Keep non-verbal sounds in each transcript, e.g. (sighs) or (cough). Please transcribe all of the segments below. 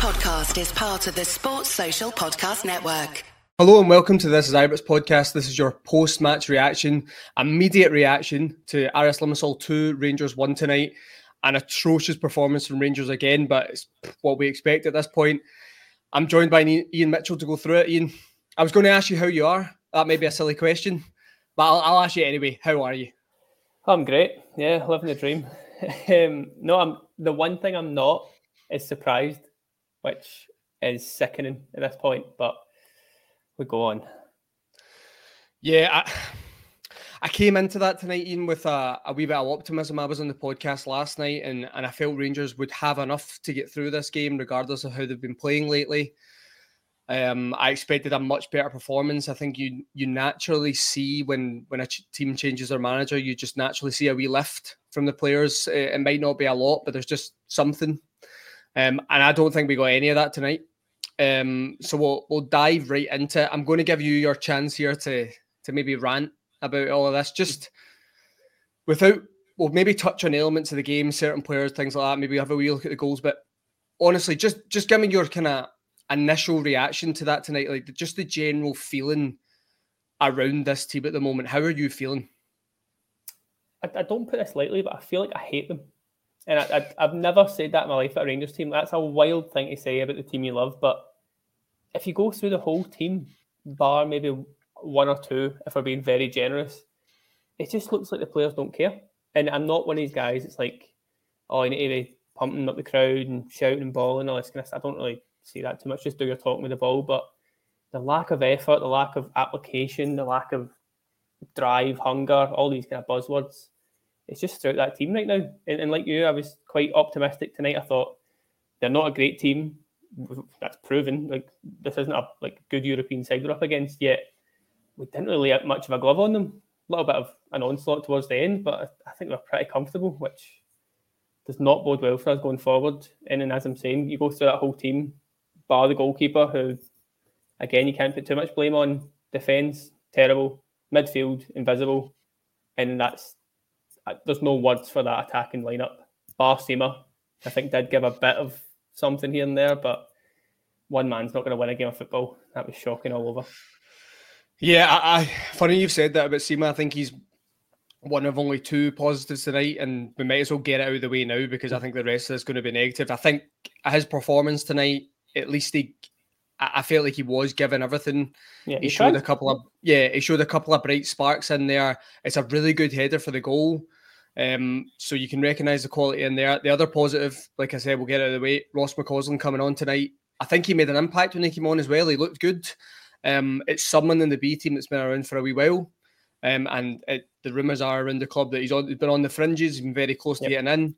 podcast is part of the Sports Social Podcast Network. Hello and welcome to This is Ibrox podcast. This is your post-match reaction, immediate reaction to Aris Limassol 2, Rangers 1 tonight. An atrocious performance from Rangers again, but it's what we expect at this point. I'm joined by Iain Mitchell to go through it. Iain, I was going to ask you how you are. That may be a silly question, but I'll, I'll ask you anyway. How are you? I'm great. Yeah, living the dream. (laughs) um, no, I'm the one thing I'm not is surprised, which is sickening at this point. But we go on. Yeah, I, I came into that tonight, Iain, with a, a, wee bit of optimism. I was on the podcast last night, and and I felt Rangers would have enough to get through this game, regardless of how they've been playing lately. Um, I expected a much better performance. I think you you naturally see when when a ch- team changes their manager, you just naturally see a wee lift from the players. It, it might not be a lot, but there's just something. Um, and I don't think we got any of that tonight. Um, so we'll we'll dive right into it. I'm going to give you your chance here to to maybe rant about all of this, just without we'll maybe touch on elements of the game, certain players, things like that. Maybe have a wee look at the goals, but honestly, just just give me your kind of initial reaction to that tonight? Like just the general feeling around this team at the moment. How are you feeling? I, I don't put this lightly, but I feel like I hate them. And I, have never said that in my life at a Rangers team. That's a wild thing to say about the team you love. But if you go through the whole team, bar maybe one or two, if we're being very generous, it just looks like the players don't care. And I'm not one of these guys. It's like, oh, you need to be pumping up the crowd and shouting and bawling all this kind of stuff. I don't really see that too much. Just do your talking with the ball, but the lack of effort, the lack of application, the lack of drive, hunger, all these kind of buzzwords, it's just throughout that team right now. And, and like you, I was quite optimistic tonight. I thought they're not a great team. That's proven. Like this isn't a like good European side we're up against yet. We didn't really have much of a glove on them. A little bit of an onslaught towards the end, but I think we're pretty comfortable, which does not bode well for us going forward. And, and as I'm saying, you go through that whole team, bar the goalkeeper, who, again, you can't put too much blame on. Defence, terrible. Midfield, invisible. And that's, there's no words for that attacking lineup. Bar Sima, I think, did give a bit of something here and there, but one man's not going to win a game of football. That was shocking all over. Yeah, I, I funny you've said that about Sima. I think he's one of only two positives tonight, and we might as well get it out of the way now because I think the rest of it's going to be negative. I think his performance tonight at least he I felt like he was given everything. Yeah, he, he showed a couple of yeah, he showed a couple of bright sparks in there. It's a really good header for the goal. Um, so you can recognise the quality in there. The other positive, like I said, we'll get out of the way. Ross McCausland coming on tonight. I think he made an impact when he came on as well. He looked good. Um, it's someone in the B team that's been around for a wee while. Um, and it, the rumours are around the club that he's, on, he's been on the fringes, he's been very close yep. to getting in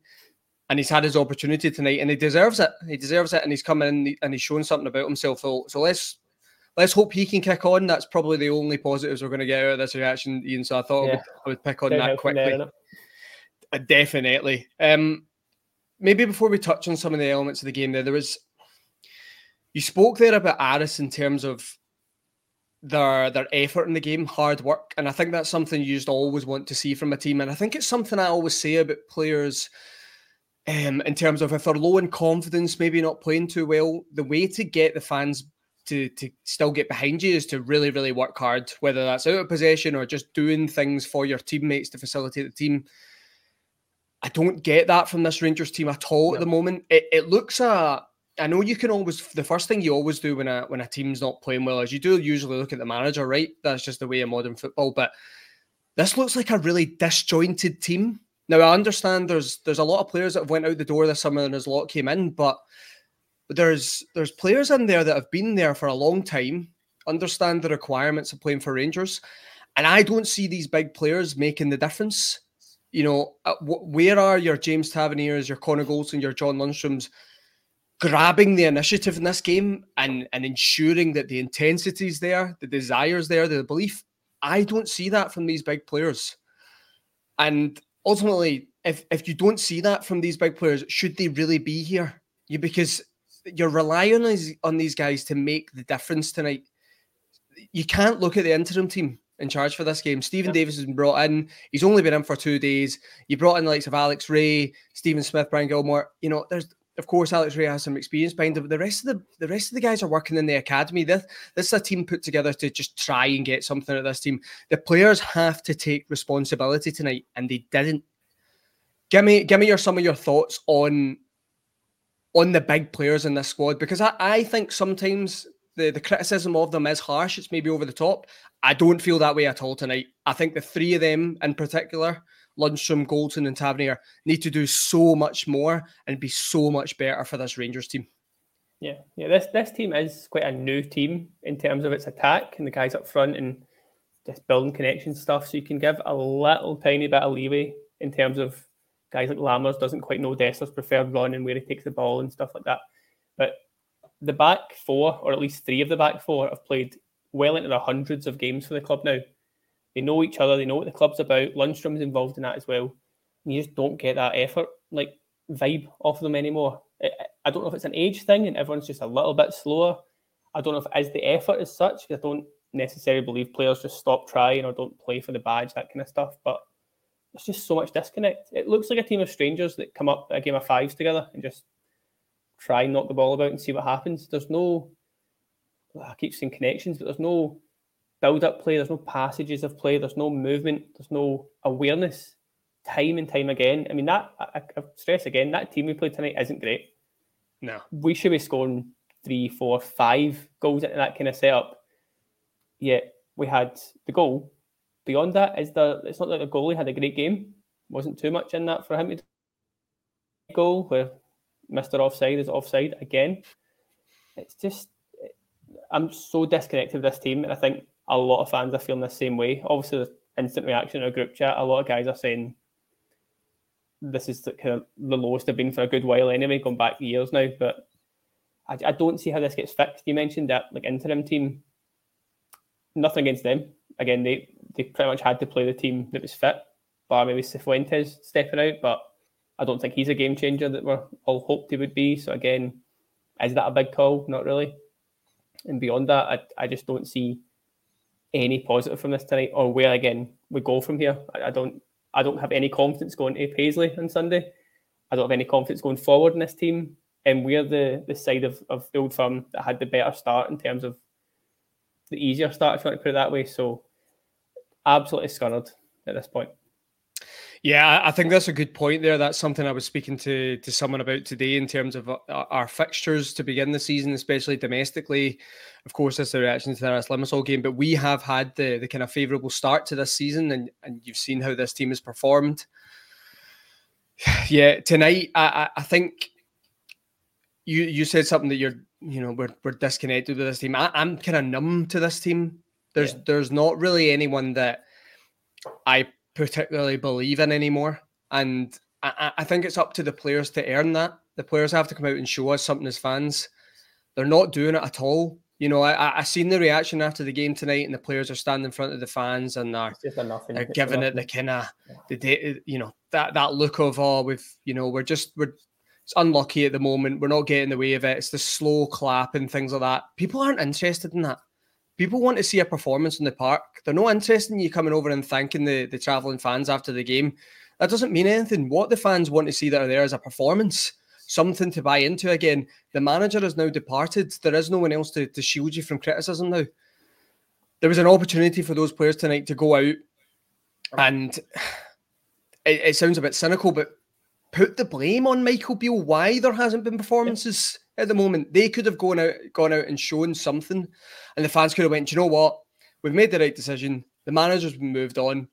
and he's had his opportunity tonight, and he deserves it. He deserves it, and he's coming in and he's shown something about himself. So, so let's let's hope he can kick on. That's probably the only positives we're going to get out of this reaction, Ian. So I thought yeah. I, would, I, would, pick on that quickly. Uh, definitely. Um, maybe before we touch on some of the elements of the game, there there was you spoke there about Aris in terms of their their effort in the game, hard work, and I think that's something you just always want to see from a team. And I think it's something I always say about players um, in terms of if they're low in confidence, maybe not playing too well, the way to get the fans to to still get behind you is to really, really work hard, whether that's out of possession or just doing things for your teammates to facilitate the team. I don't get that from this Rangers team at all no. at the moment. It, it looks uh I know you can always the first thing you always do when a when a team's not playing well is you do usually look at the manager, right? That's just the way of modern football. But this looks like a really disjointed team. Now I understand there's there's a lot of players that have went out the door this summer and there's a lot came in, but there's there's players in there that have been there for a long time, understand the requirements of playing for Rangers, and I don't see these big players making the difference. You know, uh, where are your James Taverniers, your Connor Goldson, your John Lundstrams grabbing the initiative in this game and and ensuring that the intensity is there, the desires there, the belief? I don't see that from these big players. And ultimately, if if you don't see that from these big players, should they really be here? You because you're relying on these guys to make the difference tonight. You can't look at the interim team in charge for this game. Steven yeah. Davis has been brought in. He's only been in for two days. You brought in the likes of Alex Rae, Steven Smith, Brian Gilmour. You know, there's of course, Alex Rae has some experience behind him, but the rest of the the rest of the guys are working in the academy. This this is a team put together to just try and get something at this team. The players have to take responsibility tonight, and they didn't. Give me give me your some of your thoughts on on the big players in this squad because I, I think sometimes the, the criticism of them is harsh. It's maybe over the top. I don't feel that way at all tonight. I think the three of them in particular, Lundstram, Goldson, and Tavernier, need to do so much more and be so much better for this Rangers team. Yeah, yeah. This this team is quite a new team in terms of its attack and the guys up front and just building connection stuff. So you can give a little tiny bit of leeway in terms of guys like Lammers doesn't quite know Dessers' preferred run and where he takes the ball and stuff like that. But the back four, or at least three of the back four, have played well into the hundreds of games for the club now. They know each other, they know what the club's about. Lundstram's involved in that as well. And you just don't get that effort, like vibe off them anymore. I don't know if it's an age thing and everyone's just a little bit slower. I don't know if it is the effort as such, I don't necessarily believe players just stop trying or don't play for the badge, that kind of stuff. But it's just so much disconnect. It looks like a team of strangers that come up a game of fives together and just try and knock the ball about and see what happens. There's no, I keep saying connections, but there's no build up play, there's no passages of play, there's no movement, there's no awareness time and time again. I mean, that, I, I stress again, that team we played tonight isn't great. No. We should be scoring three, four, five goals into that kind of setup. Yet we had the goal. Beyond that, is the it's not like the goalie had a great game. Wasn't too much in that for him to goal where Mr. Offside is offside again. It's just I'm so disconnected with this team, and I think a lot of fans are feeling the same way. Obviously, the instant reaction in a group chat, a lot of guys are saying this is the, kind of the lowest they've been for a good while anyway, going back years now. But I, I don't see how this gets fixed. You mentioned that like interim team, nothing against them. Again, they they pretty much had to play the team that was fit, bar maybe Cifuentes stepping out, but I don't think he's a game changer that we're all hoped he would be. So again, is that a big call? Not really. And beyond that, I, I just don't see any positive from this tonight, or where again we go from here. I, I don't I don't have any confidence going to Paisley on Sunday. I don't have any confidence going forward in this team. And we're the the side of, of the old firm that had the better start in terms of the easier start, if you want to put it that way. So absolutely scunnered at this point. Yeah, I think that's a good point there. That's something I was speaking to to someone about today in terms of uh, our fixtures to begin the season, especially domestically. Of course, that's the reaction to the Aris Limassol game, but we have had the the kind of favourable start to this season, and and you've seen how this team has performed. (sighs) Yeah, tonight I I think you you said something that you're you know we're we're disconnected with this team. I, am kind of numb to this team. There's yeah. there's not really anyone that I particularly believe in anymore. And I, I, think it's up to the players to earn that. The players have to come out and show us something as fans. They're not doing it at all. You know, I I seen the reaction after the game tonight, and the players are standing in front of the fans and they're, they're giving it the kind of the you know that that look of oh we've you know we're just we're it's unlucky at the moment. We're not getting the way of it. It's the slow clap and things like that. People aren't interested in that people want to see a performance in the park. They're not interested in you coming over and thanking the, the travelling fans after the game. That doesn't mean anything. What the fans want to see that are there is a performance, something to buy into. Again, the manager has now departed. There is no one else to, to shield you from criticism now. There was an opportunity for those players tonight to go out and (sighs) it, it sounds a bit cynical, but put the blame on Michael Beale why there hasn't been performances at the moment. They could have gone out, gone out and shown something, and the fans could have went. you know what? We've made the right decision. The manager's been moved on,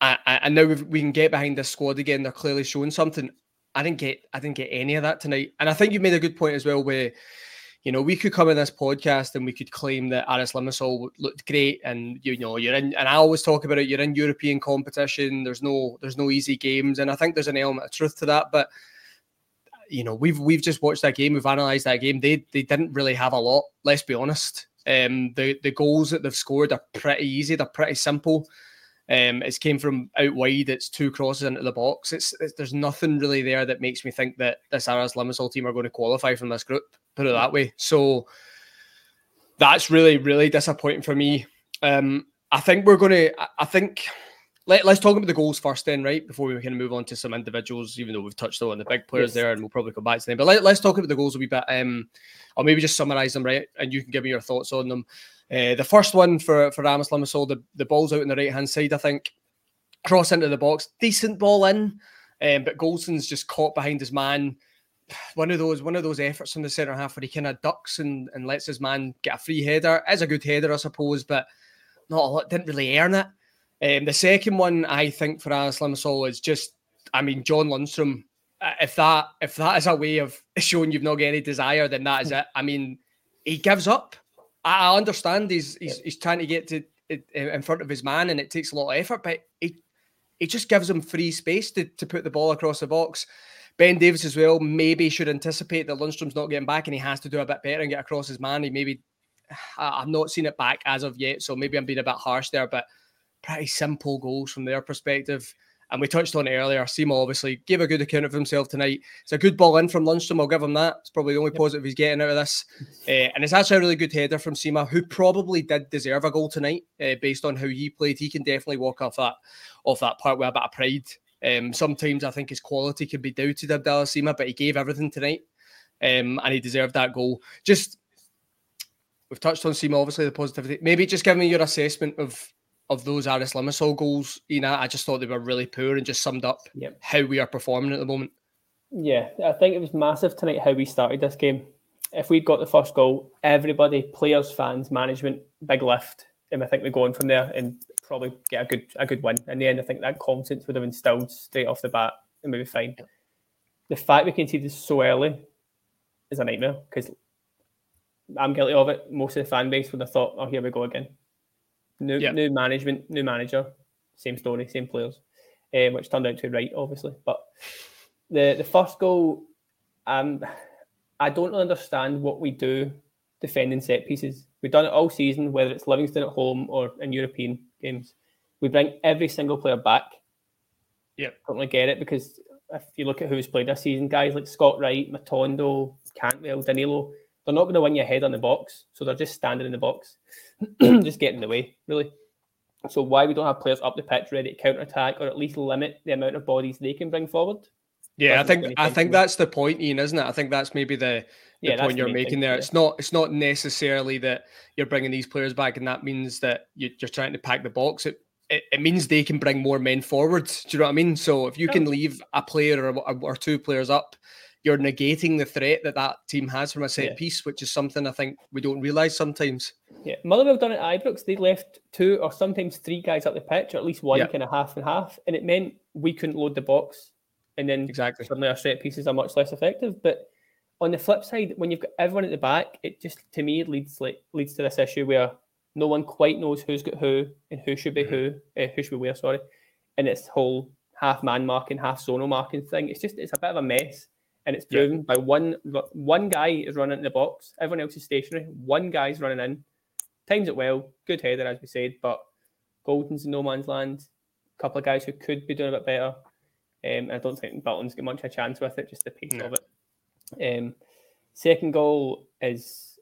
and now we can get behind this squad again. They're clearly showing something. I didn't get, I didn't get any of that tonight, and I think you made a good point as well. Where you know, we could come in this podcast and we could claim that Aris Limassol looked great, and you know, you're in. And I always talk about it. You're in European competition. There's no, there's no easy games, and I think there's an element of truth to that. But you know, we've we've just watched that game. We've analysed that game. They they didn't really have a lot. Let's be honest. Um, the the goals that they've scored are pretty easy. They're pretty simple. Um, it's came from out wide. It's two crosses into the box. It's, it's there's nothing really there that makes me think that this Aris Limassol team are going to qualify from this group. Put it that way. So that's really really disappointing for me. Um, I think we're going to. I think let, us talk about the goals first, then, right? Before we kind of move on to some individuals, even though we've touched on the big players yes. there, and we'll probably come back to them. But let, us talk about the goals a wee bit. Um, I'll maybe just summarize them, right? And you can give me your thoughts on them. Uh, the first one for for Aris Limassol, the, the ball's out on the right hand side, I think. Cross into the box, decent ball in, um, but Goldson's just caught behind his man. One of those, one of those efforts from the centre half where he kind of ducks and, and lets his man get a free header. It's a good header, I suppose, but not a lot. Didn't really earn it. Um, the second one, I think, for Aris Limassol is just, I mean, John Lundstram. Uh, if that if that is a way of (laughs) showing you've not got any desire, then that is it. I mean, he gives up. I, understand he's, he's he's trying to get to in front of his man, and it takes a lot of effort, but he he just gives him free space to, to put the ball across the box. Ben Davies as well maybe should anticipate that Lundstram's not getting back and he has to do a bit better and get across his man. He maybe (sighs) I've not seen it back as of yet, so maybe I'm being a bit harsh there, but pretty simple goals from their perspective. And we touched on it earlier. Sima obviously gave a good account of himself tonight. It's a good ball in from Lundstram. I'll give him that. It's probably the only positive he's getting out of this. Uh, and it's actually a really good header from Sima, who probably did deserve a goal tonight uh, based on how he played. He can definitely walk off that off that part with a bit of pride. Um, sometimes I think his quality can be doubted, Abdallah Sima, but he gave everything tonight. Um, and he deserved that goal. Just we've touched on Sima, obviously the positivity. Maybe just give me your assessment of of those Aris Limassol goals, you know, I just thought they were really poor and just summed up yep. how we are performing at the moment. Yeah, I think it was massive tonight how we started this game. If we'd got the first goal, everybody, players, fans, management, big lift, and I think we're going from there and probably get a good a good win. In the end, I think that confidence would have instilled straight off the bat and we'd be fine. The fact we conceded so early is a nightmare because I'm guilty of it. Most of the fan base would have thought, "Oh, here we go again." New yep. new management, new manager, same story, same players, um, which turned out to be right, obviously. But the the first goal, um, I don't understand what we do defending set pieces. We've done it all season, whether it's Livingston at home or in European games. We bring every single player back. Yeah, don't really get it because if you look at who's played this season, guys like Scott Wright, Matondo, Cantwell, Danilo, they're not going to win your head on the box, so they're just standing in the box, (clears throat) just getting in the way, really. So why we don't have players up the pitch ready to counter attack or at least limit the amount of bodies they can bring forward? Yeah, I think I think that's the point, Iain, isn't it? I think that's maybe the, the yeah, point you're making thing, there. Yeah. It's not it's not necessarily that you're bringing these players back, and that means that you, are trying to pack the box. It, it, it means they can bring more men forward. Do you know what I mean? So if you can leave a player or, or two players up, you're negating the threat that that team has from a set yeah. piece, which is something I think we don't realise sometimes. Yeah, Motherwell done it at Ibrox. They left two or sometimes three guys up the pitch, or at least one yeah. kind of half and half, and it meant we couldn't load the box, and then exactly suddenly our set pieces are much less effective. But on the flip side, when you've got everyone at the back, it just to me leads like leads to this issue where no one quite knows who's got who and who should be mm-hmm. who, uh, who should be where. Sorry, and it's whole half man marking, half zonal marking thing. It's just it's a bit of a mess and it's proven yeah. by one one guy is running in the box, everyone else is stationary. One guy's running in, times it well, good header as we said, but Goldson's in no man's land. A couple of guys who could be doing a bit better. Um, I don't think Butland's got much of a chance with it, just the pace of it. Um, second goal is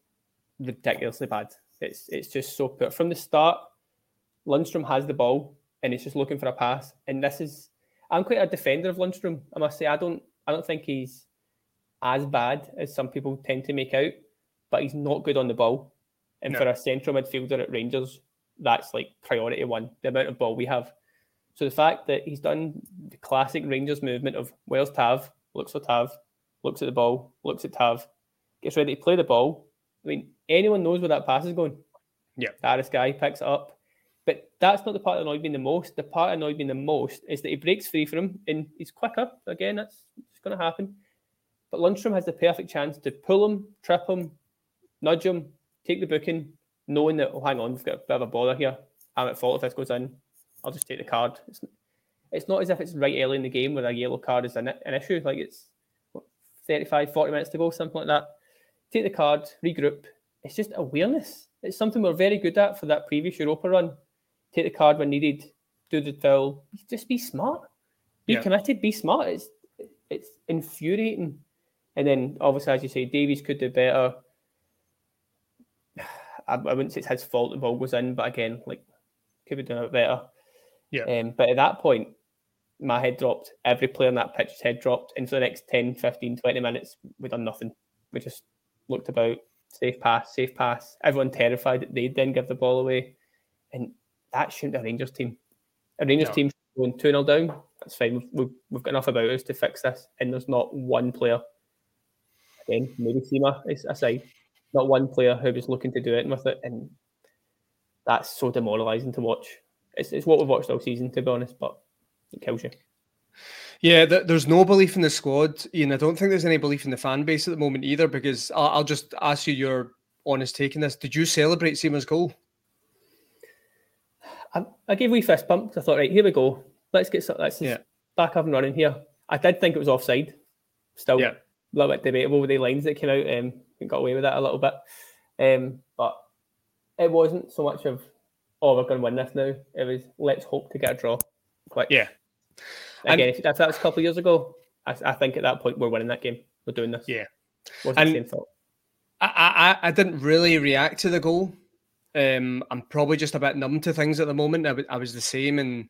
ridiculously bad. It's it's just so poor from the start. Lundstram has the ball and he's just looking for a pass, and this is. I'm quite a defender of Lundstram. I must say I don't I don't think he's as bad as some people tend to make out, but he's not good on the ball. And no. for a central midfielder at Rangers, that's like priority one, the amount of ball we have. So the fact that he's done the classic Rangers movement of where's Tav, looks for Tav, looks at the ball, looks at Tav, gets ready to play the ball. I mean, anyone knows where that pass is going. Yeah. Aris guy picks it up. But that's not the part that annoyed me the most. The part that annoyed me the most is that he breaks free from him and he's quicker. Again, that's it's going to happen. But Lundstram has the perfect chance to pull him, trip him, nudge him, take the booking, knowing that, oh, hang on, we've got a bit of a bother here. I'm at fault if this goes in. I'll just take the card. It's, it's not as if it's right early in the game where a yellow card is an, an issue. Like it's what, 35, 40 minutes to go, something like that. Take the card, regroup. It's just awareness. It's something we're very good at for that previous Europa run. Take the card when needed, do the foul. Just be smart. Be yeah. committed, be smart. It's it's infuriating and then obviously, as you say, Davies could do better. (sighs) I, I wouldn't say it's his fault the ball goes in, but again, like could be doing it better. Yeah. Um, but at that point, my head dropped. Every player on that pitch's head dropped. And for the next 10, 15, 20 minutes, we done nothing. We just looked about, safe pass, safe pass. Everyone terrified that they'd then give the ball away. And that shouldn't be a Rangers team. A Rangers No. team going 2 0 down, that's fine. We've, we've, we've got enough about us to fix this. And there's not one player, again, maybe Sima is aside, not one player who was looking to do it with it. And that's so demoralising to watch. It's, it's what we've watched all season, to be honest, but it kills you. Yeah, th- there's no belief in the squad, Iain. I don't think there's any belief in the fan base at the moment either. Because I'll, I'll just ask you your honest take on this. Did you celebrate Sima's goal? I, I gave wee fist 'cause I thought, right, here we go. Let's get let's Yeah. back up and running here. I did think it was offside. Still Yeah. A little bit debatable with the lines that came out. Um, we got away with that a little bit. Um, but it wasn't so much of, oh, we're going to win this now. It was, let's hope to get a draw. Quick. Yeah. And- Again, if, if that was a couple of years ago, I, I think at that point we're winning that game. We're doing this. Yeah. Wasn't And- the same thought. I, I I didn't really react to the goal. Um, I'm probably just a bit numb to things at the moment. I, w- I was the same in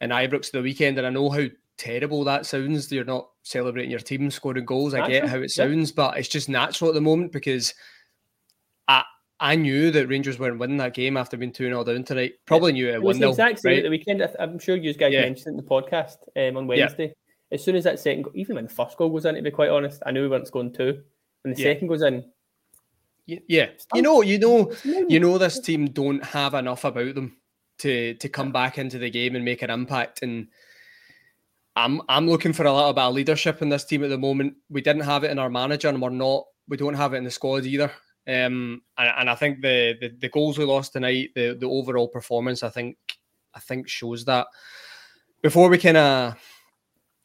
in Ibrox the weekend, and I know how terrible that sounds. You're not celebrating your team scoring goals. I get how it yeah. sounds, but it's just natural at the moment because I I knew that Rangers weren't winning that game after being two 0 down tonight. Probably knew it was one the 0 exact same at right? the weekend. I'm sure you guys Yeah. mentioned it in the podcast um, on Yeah. Wednesday. As soon as that second, even when the first goal goes in, to be quite honest, I knew we weren't scoring two. When the second goes in, Yeah, you know, you know, you know, this team don't have enough about them to to come back into the game and make an impact. And I'm I'm looking for a little bit of leadership in this team at the moment. We didn't have it in our manager, and we're not. We don't have it in the squad either. Um, and, and I think the, the the goals we lost tonight, the the overall performance, I think I think shows that. Before we kind of,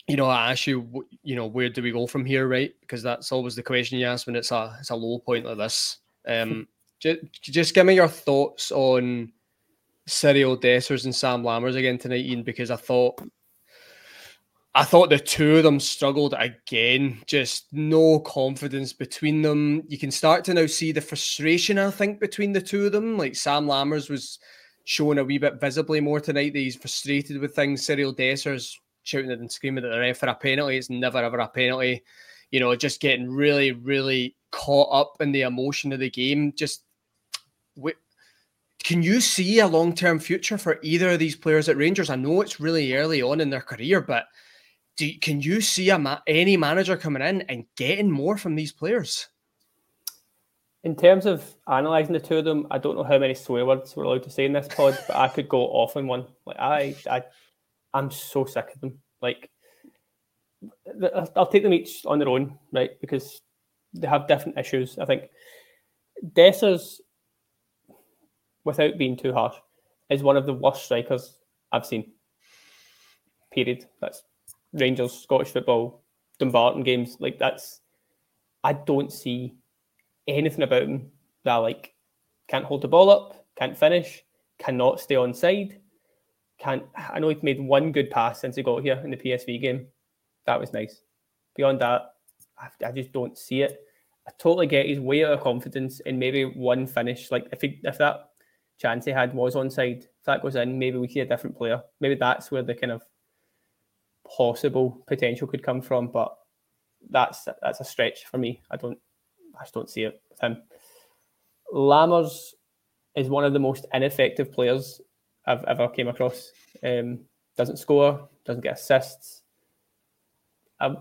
you know, I ask you, you know, where do we go from here, right? Because that's always the question you ask when it's a it's a low point like this. Um, just, just give me your thoughts on Cyriel Dessers and Sam Lammers again tonight, Iain, because I thought I thought the two of them struggled again. Just no confidence between them. You can start to now see the frustration, I think, between the two of them. Like Sam Lammers was showing a wee bit visibly more tonight that he's frustrated with things. Cyriel Dessers shouting and screaming at the ref for a penalty. It's never ever a penalty. You know, just getting really, really caught up in the emotion of the game. Just wi- can you see a long term future for either of these players at Rangers? I know it's really early on in their career, but do, can you see a ma- any manager coming in and getting more from these players? in terms of analysing the two of them, I don't know how many swear words we're allowed to say in this pod, (laughs) but I could go off on one. Like I, I, I'm so sick of them. Like, I'll take them each on their own, right? Because they have different issues. I think Dessers, without being too harsh, is one of the worst strikers I've seen. Period. That's Rangers, Scottish football, Dumbarton games. Like that's, I don't see anything about him that I like. Can't hold the ball up, can't finish, cannot stay on side. Can't. I know he's made one good pass since he got here in the PSV game. That was nice. Beyond that, I, I just don't see it. I totally get his way out of confidence in maybe one finish. Like if he, if that chance he had was on side, if that goes in, maybe we see a different player. Maybe that's where the kind of possible potential could come from. But that's that's a stretch for me. I don't I just don't see it with him. Lammers is one of the most ineffective players I've ever came across. Um, doesn't score, doesn't get assists. Um,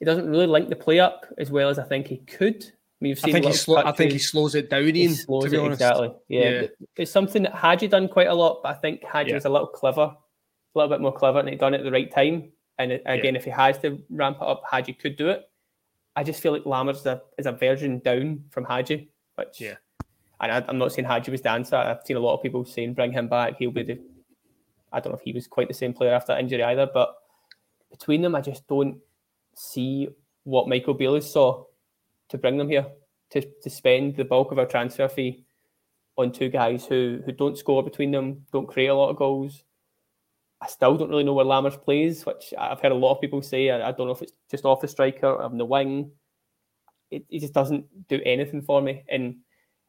he doesn't really link the play up as well as I think he could. I mean, you've I seen think he slow, I think he slows it down, He slows to be it honest. exactly. Yeah. Yeah. it's something that Hagi done quite a lot, but I think Hagi Yeah. was a little clever, a little bit more clever, and he'd done it at the right time. And again, if he has to ramp it up, Hagi could do it. I just feel like Lammers is a, is a version down from Hagi, which Yeah. And I, I'm not saying Hagi was the answer. I've seen a lot of people saying bring him back. He'll be the. I don't know if he was quite the same player after that injury either, but between them, I just don't see what Michael Beale saw to bring them here to, to spend the bulk of our transfer fee on two guys who who don't score between them, don't create a lot of goals. I still don't really know where Lammers plays, which I've heard a lot of people say. I, I don't know if it's just off the striker on the wing. It, it just doesn't do anything for me, and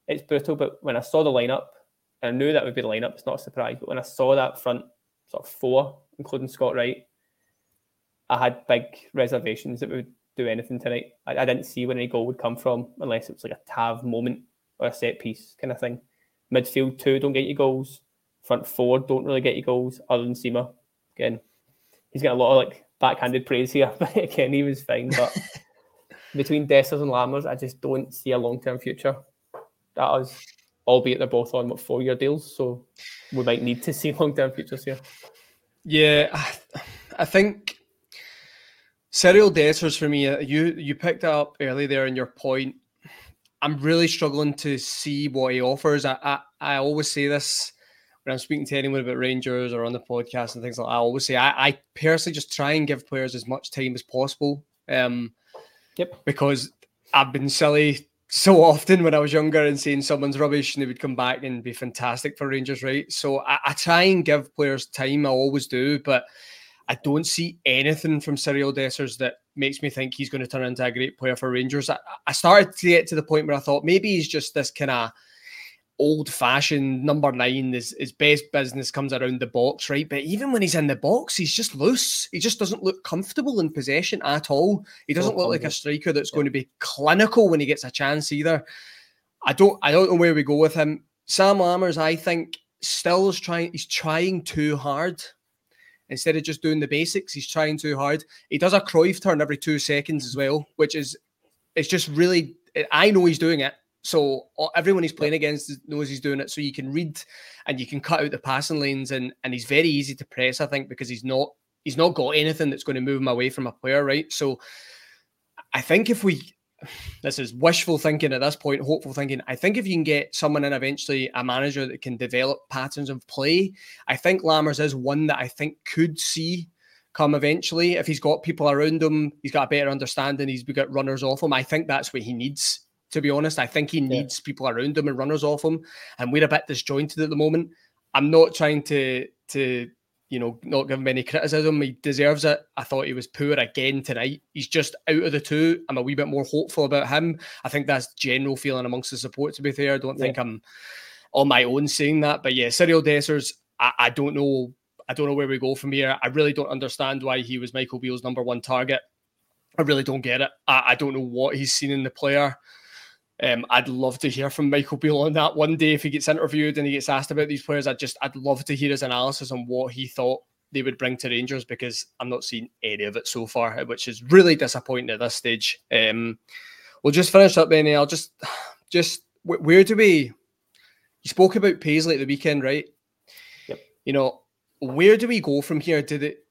it's brutal. But when I saw the lineup, I knew that would be the lineup. It's not a surprise, but when I saw that front sort of four, including Scott Wright, I had big reservations that we would do anything tonight. I, I, didn't see where any goal would come from unless it was like a Tav moment or a set piece kind of thing. Midfield two don't get you goals. Front four don't really get you goals other than Sima. Again, he's got a lot of like backhanded praise here, (laughs) but again, he was fine. But (laughs) between Dessers and Lammers, I just don't see a long term future. That is, albeit they're both on what four year deals, so we might need to (laughs) see long term futures here. Yeah, I think Cyriel Dessers for me. Uh, you you picked up early there in your point. I'm really struggling to see what he offers. I, I, I always say this when I'm speaking to anyone about Rangers or on the podcast and things like that. I always say I, I personally just try and give players as much time as possible. Um, Yep. Because I've been silly so often when I was younger and saying someone's rubbish and they would come back and be fantastic for Rangers, right? So I, I try and give players time. I always do, but I don't see anything from Cyriel Dessers that makes me think he's going to turn into a great player for Rangers. I, I started to get to the point where I thought maybe he's just this kind of old fashioned number nine. His, his best business comes around the box, right? But even when he's in the box, he's just loose. He just doesn't look comfortable in possession at all. He doesn't look like a striker that's yeah. going to be clinical when he gets a chance either. I don't I don't know where we go with him. Sam Lammers, I think, still is trying he's trying too hard. Instead of just doing the basics, he's trying too hard. He does a Cruyff turn every two seconds as well, which is it's just really I know he's doing it so everyone he's playing against knows he's doing it. So you can read and you can cut out the passing lanes, and and he's very easy to press. I think because he's not he's not got anything that's going to move him away from a player, right? So I think if we this is wishful thinking at this point, hopeful thinking. I think if you can get someone in eventually, a manager that can develop patterns of play, I think Lammers is one that I think could see come eventually. If he's got people around him, he's got a better understanding, he's got runners off him. I think that's what he needs to be honest. I think he needs yeah. people around him and runners off him. And we're a bit disjointed at the moment. I'm not trying to to you know not give him any criticism. He deserves it. I thought he was poor again tonight. He's just out of the two. I'm a wee bit more hopeful about him. I think that's general feeling amongst the support. To be fair, I don't yeah. think I'm on my own saying that. But yeah, Cyriel Dessers. I, I don't know. I don't know where we go from here. I really don't understand why he was Michael Beale's number one target. I really don't get it. I, I don't know what he's seen in the player. Um, I'd love to hear from Michael Beale on that one day if he gets interviewed and he gets asked about these players. I just I'd love to hear his analysis on what he thought they would bring to Rangers because I'm not seeing any of it so far, which is really disappointing at this stage. Um, we'll just finish up, Benny. I'll just (sighs) just where do we? You spoke about Paisley at the weekend, right? Yep. You know, where do we go from here? Did it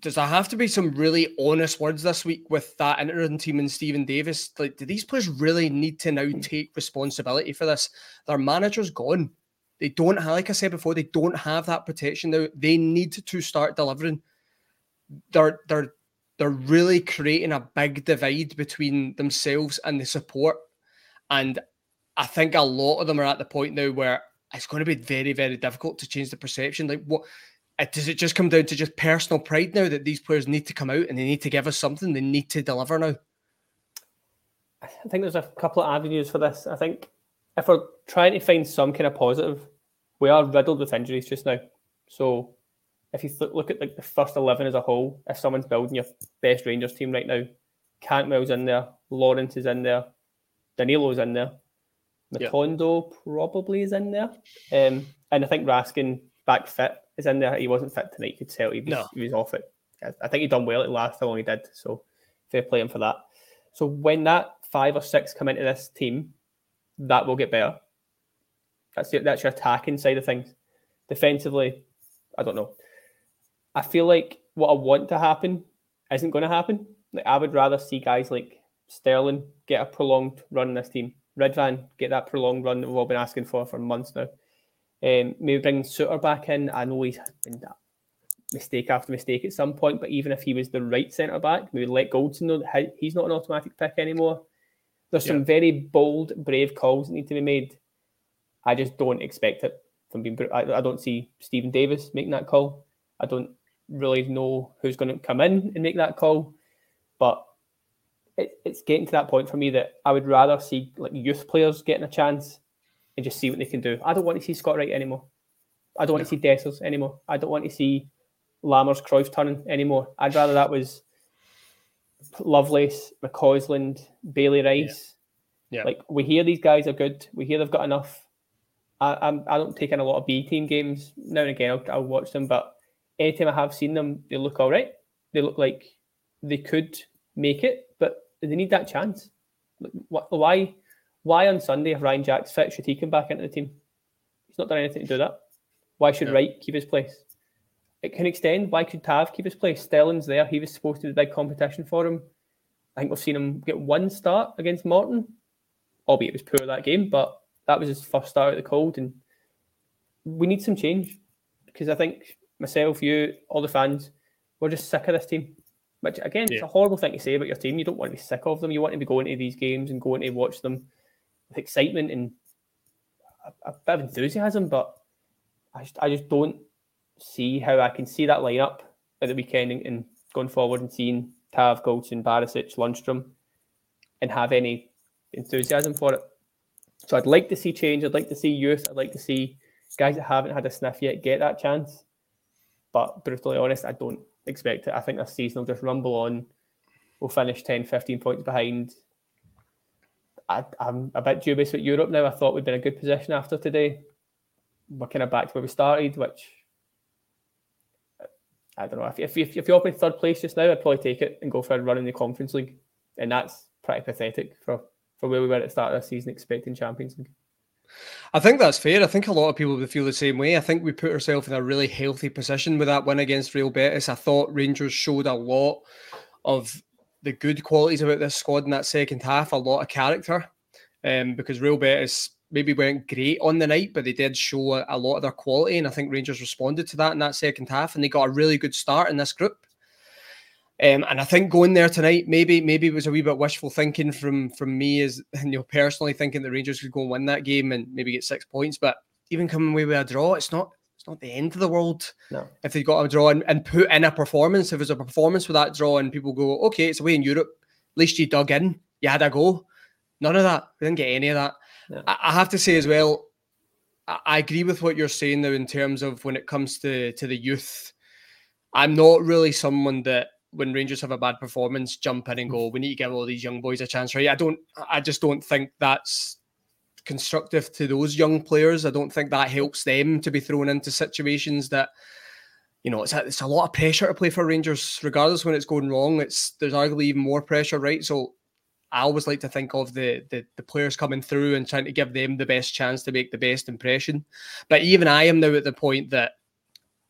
does there have to be some really honest words this week with that interim team and Steven Davis? Like, do these players really need to now hmm. take responsibility for this? Their manager's gone. They don't have, like I said before, they don't have that protection now. They need to start delivering. They're they're they're really creating a big divide between themselves and the support. And I think a lot of them are at the point now where it's going to be very, very difficult to change the perception. Like what does it just come down to just personal pride now that these players need to come out and they need to give us something? They need to deliver now. I think there's a couple of avenues for this. I think if we're trying to find some kind of positive, we are riddled with injuries just now. So if you look at like the first eleven as a whole, if someone's building your best Rangers team right now, Cantwell's in there, Lawrence is in there, Danilo's in there, Matondo yep. probably is in there, um, and I think Raskin back fit is in there. He wasn't fit tonight. You could tell he was, no. he was off it. I think he done well at last how long he did. So fair play him for that. So when that five or six come into this team, that will get better. That's your, that's your attacking side of things. Defensively, I don't know. I feel like what I want to happen isn't going to happen. Like I would rather see guys like Sterling get a prolonged run in this team. Ridvan get that prolonged run that we've all been asking for for months now. Um, maybe bring Souttar back in. I know he's been that mistake after mistake at some point, but even if he was the right centre back, maybe let Goldson know that he's not an automatic pick anymore. There's yeah. some very bold, brave calls that need to be made. I just don't expect it from being. I, I don't see Steven Davis making that call. I don't really know who's going to come in and make that call, but it, it's getting to that point for me that I would rather see like youth players getting a chance and just see what they can do. I don't want to see Scott Wright anymore. I don't want to see Dessers anymore. I don't want to see Lammers Cruyff turning anymore. I'd rather that was Lovelace, McCausland, Bailey Rice. Yeah. yeah. Like we hear these guys are good. We hear they've got enough. I I'm, I don't take in a lot of B team games now and again. I'll, I'll watch them, but anytime I have seen them, they look all right. They look like they could make it, but they need that chance. Why? Why on Sunday if Ryan Jack's fit should he come back into the team? He's not done anything to do that. Why should Wright keep his place? It can extend. Why could Tav keep his place? Sterling's there. He was supposed to be the big competition for him. I think we've seen him get one start against Morton, albeit it was poor that game, but that was his first start at the cold. And we need some change because I think myself, you, all the fans, we're just sick of this team. Which again, yeah. it's a horrible thing to say about your team. You don't want to be sick of them. You want to be going to these games and going to watch them excitement and a, a bit of enthusiasm. But I just, I just don't see how I can see that lineup at the weekend and, and going forward and seeing Tav, Goldson, Barisic, Lundstram and have any enthusiasm for it. So I'd like to see change. I'd like to see youth. I'd like to see guys that haven't had a sniff yet get that chance. But brutally honest, I don't expect it. I think this season will just rumble on. We'll finish 10, 15 points behind. I, am a bit dubious with Europe now. I thought we'd been in a good position after today. We're kind of back to where we started, which I don't know. If, if, if, if you open third place just now, I'd probably take it and go for a run in the Conference League. And that's pretty pathetic for, for where we were at the start of the season expecting Champions League. I think that's fair. I think a lot of people would feel the same way. I think we put ourselves in a really healthy position with that win against Real Betis. I thought Rangers showed a lot of the good qualities about this squad in that second half, a lot of character. Um, because Real Betis maybe weren't great on the night, but they did show a, a, lot of their quality. And I think Rangers responded to that in that second half and they got a really good start in this group. Um, and I think going there tonight, maybe maybe it was a wee bit wishful thinking from from me as you know personally thinking the Rangers could go and win that game and maybe get six points. But even coming away with a draw, it's not not the end of the world. No. If they got a draw and, and put in a performance, if there's a performance with that draw and people go, okay, it's away in Europe, at least you dug in, you had a go. None of that. We didn't get any of that. No. I, I have to say as well, I, I agree with what you're saying now in terms of when it comes to to the youth. I'm not really someone that when Rangers have a bad performance, jump in and mm. go, we need to give all these young boys a chance, right? I don't, I just don't think that's constructive to those young players. I don't think that helps them to be thrown into situations that, you know, it's a, it's a lot of pressure to play for Rangers, regardless when it's going wrong. It's there's arguably even more pressure, right? So I always like to think of the, the the players coming through and trying to give them the best chance to make the best impression. But even I am now at the point that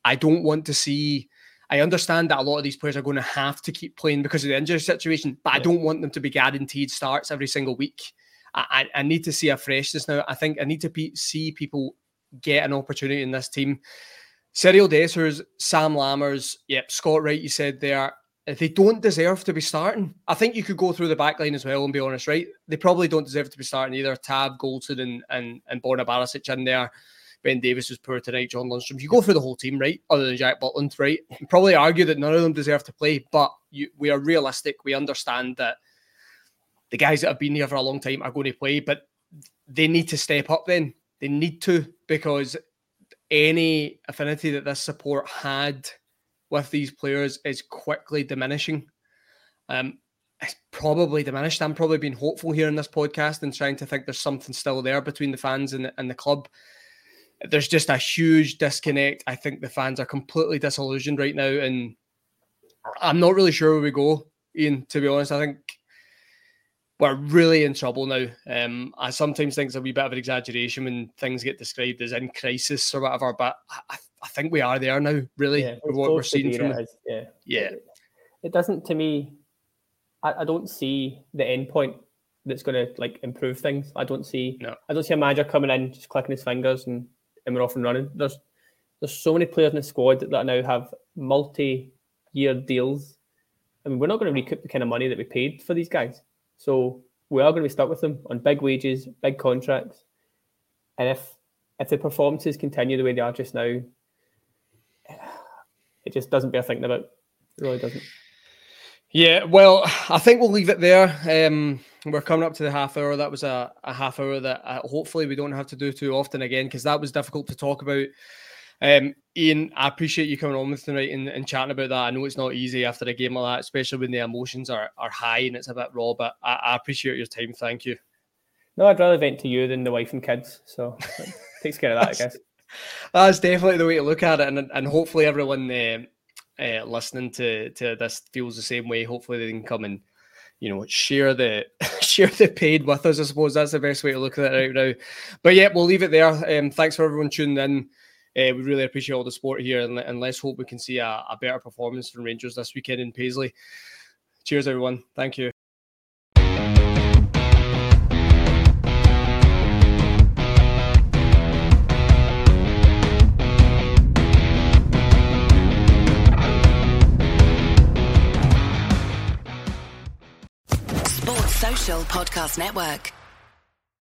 I don't want to see I understand that a lot of these players are going to have to keep playing because of the injury situation, but yeah. I don't want them to be guaranteed starts every single week. I, I, need to see a freshness now. I think I need to see people get an opportunity in this team. Cyriel Dessers, Sam Lammers, yep, Scott Wright, you said there, eh, they don't deserve to be starting. I think you could go through the back line as well and be honest, right? They probably don't deserve to be starting either. Tav, Goldson, and and, and Borna Barisic in there. Ben Davies was poor tonight, John Lundstram. You go through the whole team, right? Other than Jack Butland, right? You probably argue that none of them deserve to play, but you, we are realistic. We understand that the guys that have been here for a long time are going to play, but they need to step up then. They need to because any affinity that this support had with these players is quickly diminishing. Um, it's probably diminished. I'm probably being hopeful here in this podcast and trying to think there's something still there between the fans and, and the club there's just a huge disconnect. I think the fans are completely disillusioned right now, and I'm not really sure where we go, Iain. To be honest, I think we're really in trouble now. Um, I sometimes think it's a wee bit of an exaggeration when things get described as in crisis or whatever, but I, I think we are there now, really, yeah, with what we're seeing from it. Yeah, yeah. It doesn't, to me. I, I don't see the end point that's going to like improve things. I don't see. No. I don't see a manager coming in just clicking his fingers and and we're off and running. There's there's so many players in the squad that now have multi-year deals. I mean, we're not going to recoup the kind of money that we paid for these guys. So we are going to be stuck with them on big wages, big contracts. And if if the performances continue the way they are just now, it just doesn't bear thinking about. It really doesn't. Yeah, well, I think we'll leave it there. Um, we're coming up to the half hour. That was a, a half hour that uh, hopefully we don't have to do too often again because that was difficult to talk about. Um, Iain, I appreciate you coming on with tonight and, and chatting about that. I know it's not easy after a game like that, especially when the emotions are, are high and it's a bit raw, but I, I appreciate your time. Thank you. No, I'd rather vent to you than the wife and kids. So (laughs) takes care of that, I guess. (laughs) That's definitely the way to look at it. And, and hopefully everyone uh, uh, listening to, to this feels the same way. Hopefully they can come and you know share the (laughs) share the pain with us. I suppose that's the best way to look at it right now. But yeah, we'll leave it there. Um, thanks for everyone tuning in. Uh, we really appreciate all the support here, and, and let's hope we can see a, a better performance from Rangers this weekend in Paisley. Cheers, everyone. Thank you. Podcast Network.